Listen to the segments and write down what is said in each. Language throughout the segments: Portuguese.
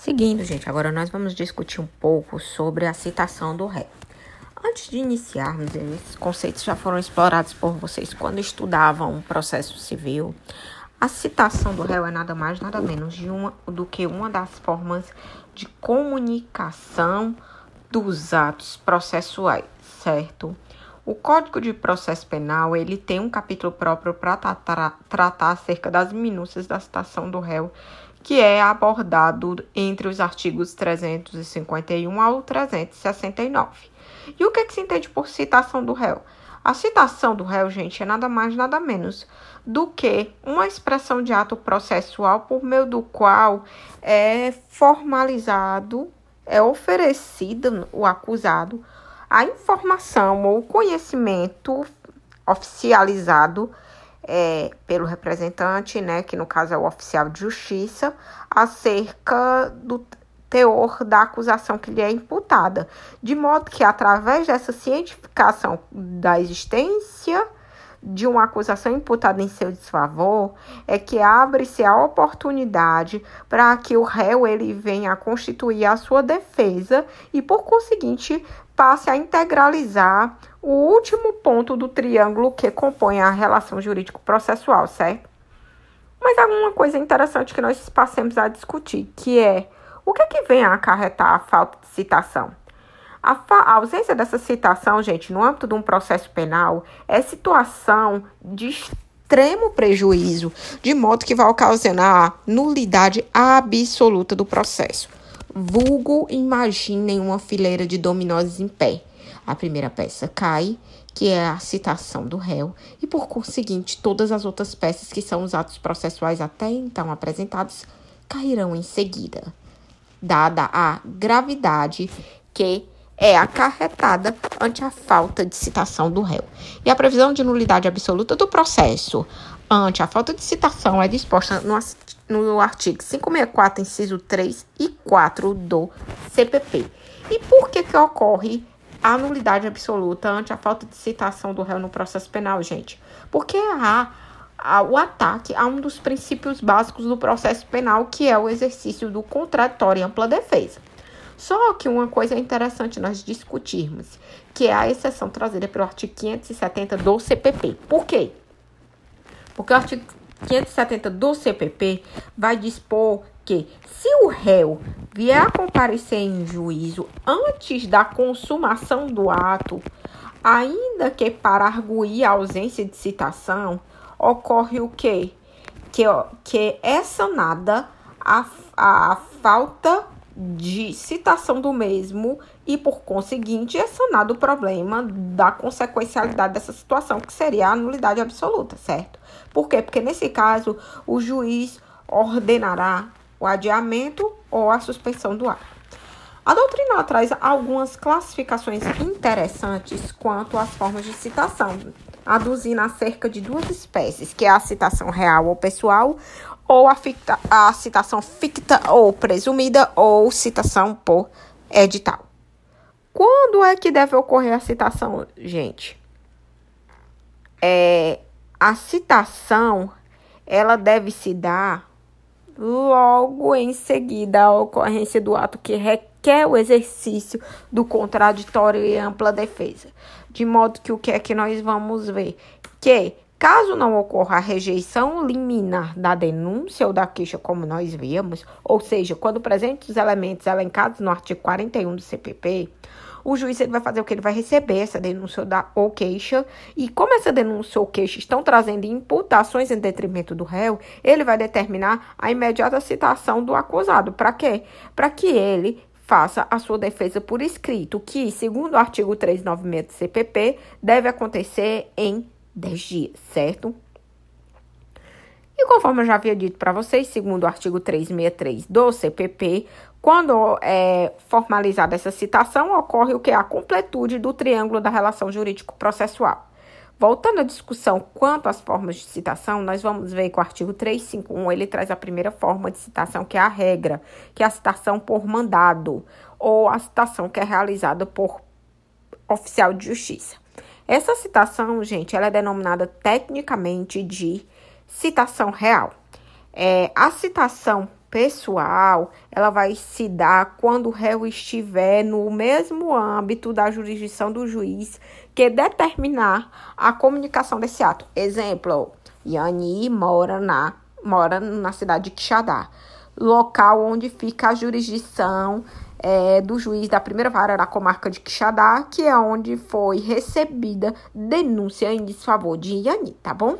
Seguindo, gente, agora nós vamos discutir um pouco sobre a citação do réu. Antes de iniciarmos, esses conceitos já foram explorados por vocês quando estudavam o processo civil. A citação do réu é nada mais, nada menos de uma, do que uma das formas de comunicação dos atos processuais, certo? O Código de Processo Penal ele tem um capítulo próprio para tratar acerca das minúcias da citação do réu que é abordado entre os artigos 351 ao 369. E o que, é que se entende por citação do réu? A citação do réu, gente, é nada mais, nada menos do que uma expressão de ato processual por meio do qual é formalizado, é oferecido o acusado a informação ou conhecimento oficializado é, pelo representante, né, que no caso é o oficial de justiça, acerca do teor da acusação que lhe é imputada, de modo que através dessa cientificação da existência de uma acusação imputada em seu desfavor, é que abre-se a oportunidade para que o réu ele venha a constituir a sua defesa e por conseguinte passe a integralizar o último ponto do triângulo que compõe a relação jurídico-processual, certo? Mas alguma coisa interessante que nós passemos a discutir, que é o que é que vem a acarretar a falta de citação? A, a, ausência dessa citação, gente, no âmbito de um processo penal, é situação de extremo prejuízo, de modo que vai ocasionar nulidade absoluta do processo. Vulgo, imaginem uma fileira de dominós em pé. A primeira peça cai, que é a citação do réu, e por conseguinte, todas as outras peças que são os atos processuais até então apresentados cairão em seguida, dada a gravidade que é acarretada ante a falta de citação do réu. E a previsão de nulidade absoluta do processo ante a falta de citação é disposta no, no artigo 564, inciso 3 e 4 do CPP. E por que que ocorre a nulidade absoluta ante a falta de citação do réu no processo penal, gente? Porque há, o ataque a um dos princípios básicos do processo penal, que é o exercício do contraditório e ampla defesa. Só que uma coisa interessante nós discutirmos, que é a exceção trazida pelo artigo 570 do CPP. Por quê? Porque o artigo 570 do CPP vai dispor que, se o réu vier a comparecer em juízo antes da consumação do ato, ainda que para arguir a ausência de citação, ocorre o quê? Que, que é sanada a, a, a falta de citação do mesmo e, por conseguinte, é sanado o problema da consequencialidade dessa situação, que seria a nulidade absoluta, certo? Por quê? Porque nesse caso o juiz ordenará o adiamento ou a suspensão do ato. A doutrina traz algumas classificações interessantes quanto às formas de citação, aduzindo acerca de duas espécies, que é a citação real ou pessoal, ou a, ficta, a citação ficta ou presumida, ou citação por edital. Quando é que deve ocorrer a citação, gente? É, a citação ela deve se dar logo em seguida à ocorrência do ato que requer o exercício do contraditório e ampla defesa. De modo que o que é que nós vamos ver? Que Caso não ocorra a rejeição liminar da denúncia ou da queixa, como nós vimos, ou seja, quando presentes os elementos elencados no artigo 41 do CPP, o juiz ele vai fazer o que? Ele vai receber essa denúncia ou queixa, e como essa denúncia ou queixa estão trazendo imputações em detrimento do réu, ele vai determinar a imediata citação do acusado. Para quê? Para que ele faça a sua defesa por escrito, que, segundo o artigo 396 do CPP, deve acontecer em 10 dias, certo? E conforme eu já havia dito para vocês, segundo o artigo 363 do CPP, quando é formalizada essa citação, ocorre o que é a completude do triângulo da relação jurídico-processual. Voltando à discussão quanto às formas de citação, nós vamos ver que o artigo 351 ele traz a primeira forma de citação, que é a regra, que é a citação por mandado, ou a citação que é realizada por oficial de justiça. Essa citação, gente, ela é denominada tecnicamente de citação real. É, a citação pessoal, ela vai se dar quando o réu estiver no mesmo âmbito da jurisdição do juiz que determinar a comunicação desse ato. Exemplo, Yani mora na, mora na cidade de Quixadá, local onde fica a jurisdição é, do juiz da primeira vara da comarca de Quixadá, que é onde foi recebida denúncia em desfavor de Yani, tá bom?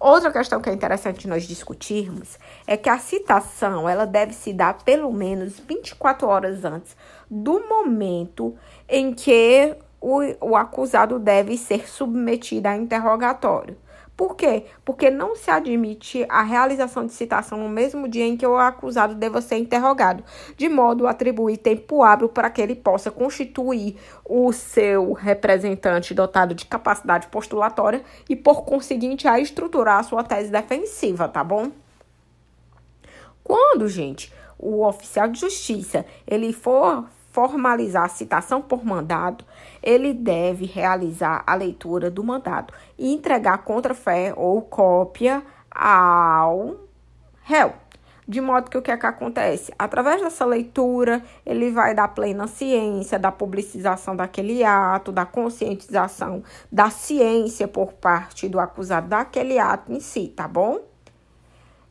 Outra questão que é interessante nós discutirmos é que a citação ela deve se dar pelo menos 24 horas antes do momento em que o, o acusado deve ser submetido a interrogatório. Por quê? Porque não se admite a realização de citação no mesmo dia em que o acusado deva ser interrogado, de modo a atribuir tempo hábil para que ele possa constituir o seu representante dotado de capacidade postulatória e, por conseguinte, a estruturar a sua tese defensiva, tá bom? Quando, gente, o oficial de justiça ele for formalizar a citação por mandado, ele deve realizar a leitura do mandado e entregar contra-fé ou cópia ao réu. De modo que o que é que acontece? Através dessa leitura, ele vai dar plena ciência da publicização daquele ato, da conscientização da ciência por parte do acusado daquele ato em si, tá bom?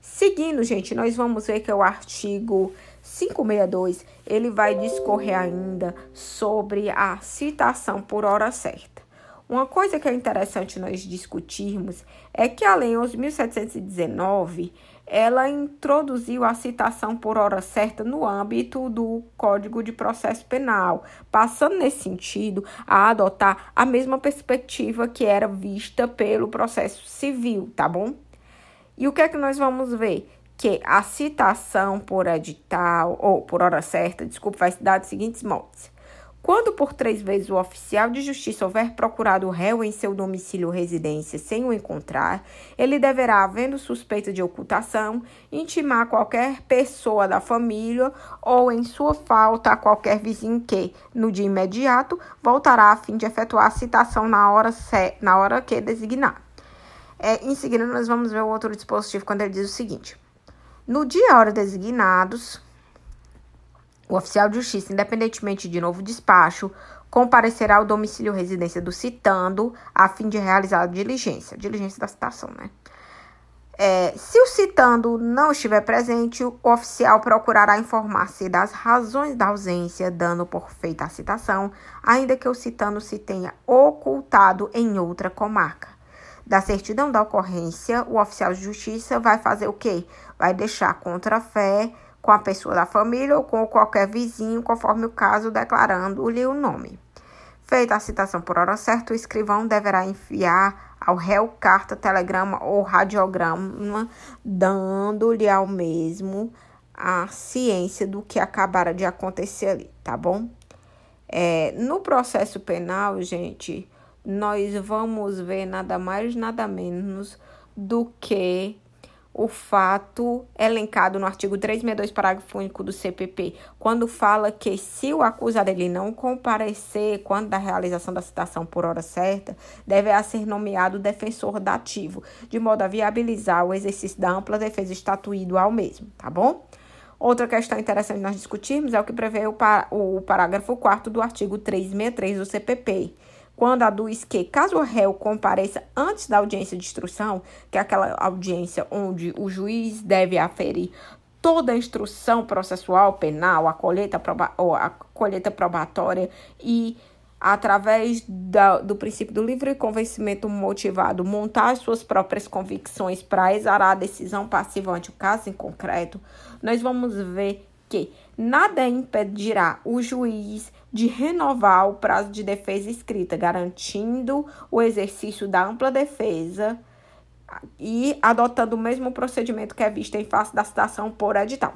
Seguindo, gente, nós vamos ver que é o artigo 562, ele vai discorrer ainda sobre a citação por hora certa. Uma coisa que é interessante nós discutirmos é que a Lei 11.719 ela introduziu a citação por hora certa no âmbito do Código de Processo Penal, passando nesse sentido a adotar a mesma perspectiva que era vista pelo processo civil, tá bom? E o que é que nós vamos ver? Que a citação por edital, ou por hora certa, desculpa, vai se dar dos seguintes modos. Quando por três vezes o oficial de justiça houver procurado o réu em seu domicílio ou residência sem o encontrar, ele deverá, havendo suspeita de ocultação, intimar qualquer pessoa da família ou, em sua falta, a qualquer vizinho que, no dia imediato, voltará a fim de efetuar a citação na hora, na hora que designar. É, em seguida, nós vamos ver o outro dispositivo quando ele diz o seguinte. No dia e hora designados, o oficial de justiça, independentemente de novo despacho, comparecerá ao domicílio residência do citando a fim de realizar a diligência, diligência da citação, né? É, se o citando não estiver presente, o oficial procurará informar-se das razões da ausência, dando por feita a citação, ainda que o citando se tenha ocultado em outra comarca da certidão da ocorrência, o oficial de justiça vai fazer o quê? Vai deixar contra-fé com a pessoa da família ou com qualquer vizinho, conforme o caso, declarando-lhe o nome. Feita a citação por hora certa, o escrivão deverá enviar ao réu carta, telegrama ou radiograma, dando-lhe ao mesmo a ciência do que acabara de acontecer ali, tá bom? É, no processo penal, gente, nós vamos ver nada mais, nada menos do que o fato elencado no artigo 362, parágrafo único do CPP, quando fala que se o acusado ele não comparecer quando da realização da citação por hora certa, deve ser nomeado defensor dativo, de modo a viabilizar o exercício da ampla defesa estatuído ao mesmo, tá bom? Outra questão interessante nós discutirmos é o que prevê o, par o parágrafo 4 do artigo 363 do CPP, quando aduz que, caso o réu compareça antes da audiência de instrução, que é aquela audiência onde o juiz deve aferir toda a instrução processual penal, a colheita, proba a colheita probatória e através da, do princípio do livre convencimento motivado, montar as suas próprias convicções para exarar a decisão passiva ante o caso em concreto, nós vamos ver que nada impedirá o juiz de renovar o prazo de defesa escrita, garantindo o exercício da ampla defesa e adotando o mesmo procedimento que é visto em face da citação por edital.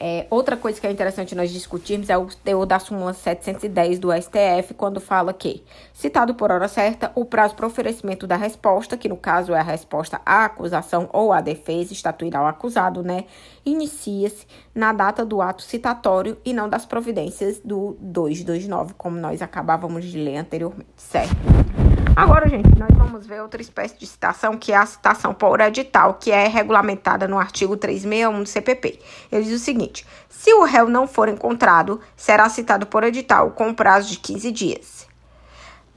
É, outra coisa que é interessante nós discutirmos é o teor da súmula 710 do STF, quando fala que, citado por hora certa, o prazo para oferecimento da resposta, que no caso é a resposta à acusação ou à defesa, estatuirá o acusado, né, inicia-se na data do ato citatório e não das providências do 229, como nós acabávamos de ler anteriormente, certo? Agora, gente, nós vamos ver outra espécie de citação, que é a citação por edital, que é regulamentada no artigo 361 do CPP. Ele diz o seguinte: se o réu não for encontrado, será citado por edital com prazo de 15 dias.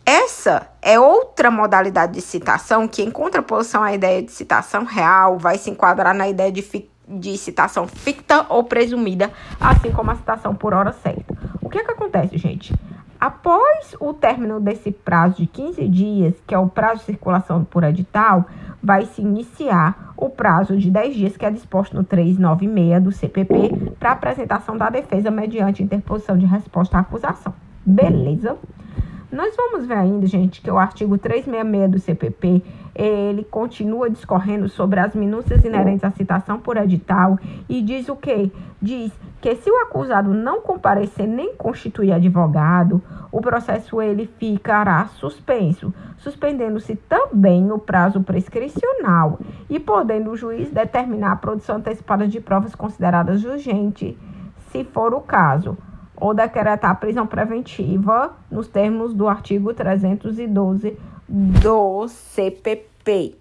Essa é outra modalidade de citação que, em contraposição à ideia de citação real, vai se enquadrar na ideia de, de citação ficta ou presumida, assim como a citação por hora certa. O que é que acontece, gente? Após o término desse prazo de 15 dias, que é o prazo de circulação por edital, vai se iniciar o prazo de 10 dias, que é disposto no 396 do CPP, para apresentação da defesa mediante interposição de resposta à acusação. Beleza? Nós vamos ver ainda, gente, que o artigo 366 do CPP, ele continua discorrendo sobre as minúcias inerentes à citação por edital e diz o quê? Diz que se o acusado não comparecer nem constituir advogado, o processo ele ficará suspenso, suspendendo-se também o prazo prescricional e podendo o juiz determinar a produção antecipada de provas consideradas urgentes, se for o caso ou decretar prisão preventiva nos termos do artigo 312 do CPP.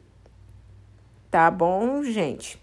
Tá bom, gente?